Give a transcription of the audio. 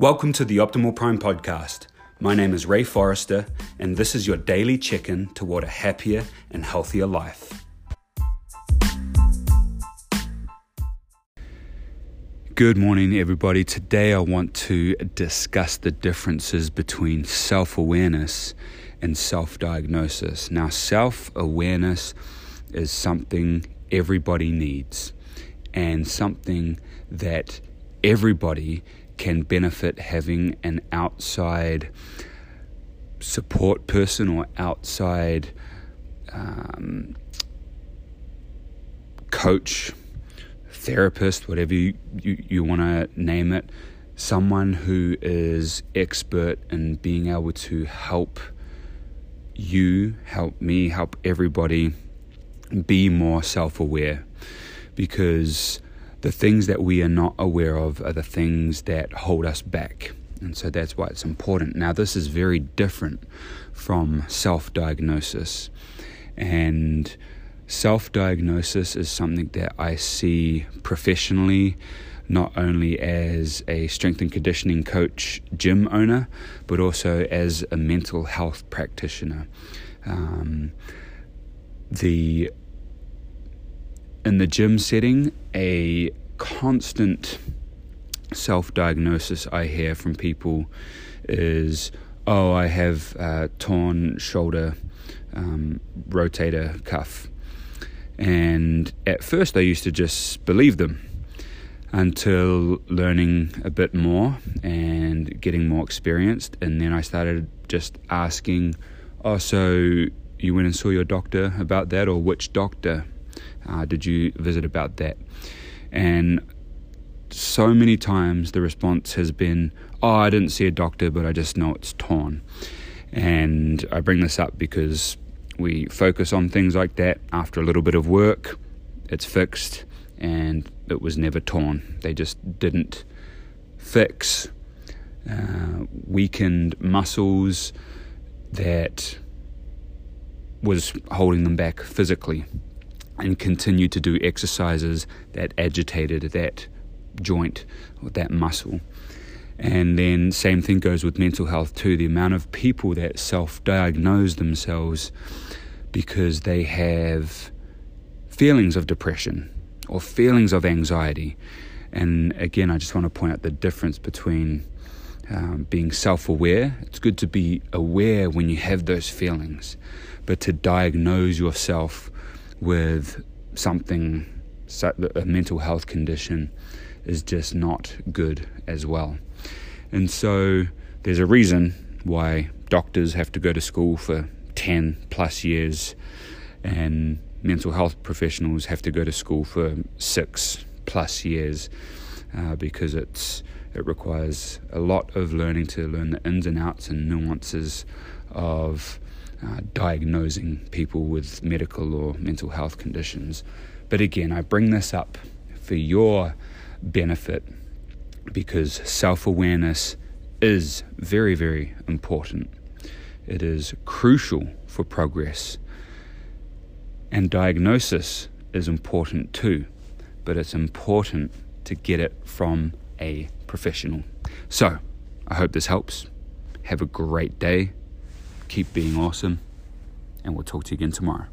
Welcome to the Optimal Prime podcast. My name is Ray Forrester, and this is your daily check in toward a happier and healthier life. Good morning, everybody. Today I want to discuss the differences between self awareness and self diagnosis. Now, self awareness is something everybody needs and something that everybody can benefit having an outside support person or outside um, coach, therapist, whatever you, you, you want to name it, someone who is expert in being able to help you, help me, help everybody be more self aware. Because the things that we are not aware of are the things that hold us back. And so that's why it's important. Now, this is very different from self diagnosis. And self diagnosis is something that I see professionally, not only as a strength and conditioning coach, gym owner, but also as a mental health practitioner. Um, the in the gym setting, a constant self diagnosis I hear from people is oh, I have a torn shoulder um, rotator cuff. And at first, I used to just believe them until learning a bit more and getting more experienced. And then I started just asking, oh, so you went and saw your doctor about that, or which doctor? Uh, did you visit about that? And so many times the response has been, oh, I didn't see a doctor, but I just know it's torn. And I bring this up because we focus on things like that. After a little bit of work, it's fixed and it was never torn. They just didn't fix uh, weakened muscles that was holding them back physically and continue to do exercises that agitated that joint or that muscle. And then, same thing goes with mental health too. The amount of people that self diagnose themselves because they have feelings of depression or feelings of anxiety. And again, I just want to point out the difference between um, being self aware. It's good to be aware when you have those feelings, but to diagnose yourself with something, a mental health condition, is just not good as well. And so there's a reason why doctors have to go to school for 10 plus years and mental health professionals have to go to school for six plus years uh, because it's it requires a lot of learning to learn the ins and outs and nuances of uh, diagnosing people with medical or mental health conditions. But again, I bring this up for your benefit because self awareness is very, very important. It is crucial for progress. And diagnosis is important too, but it's important to get it from a professional. So, I hope this helps. Have a great day keep being awesome, and we'll talk to you again tomorrow.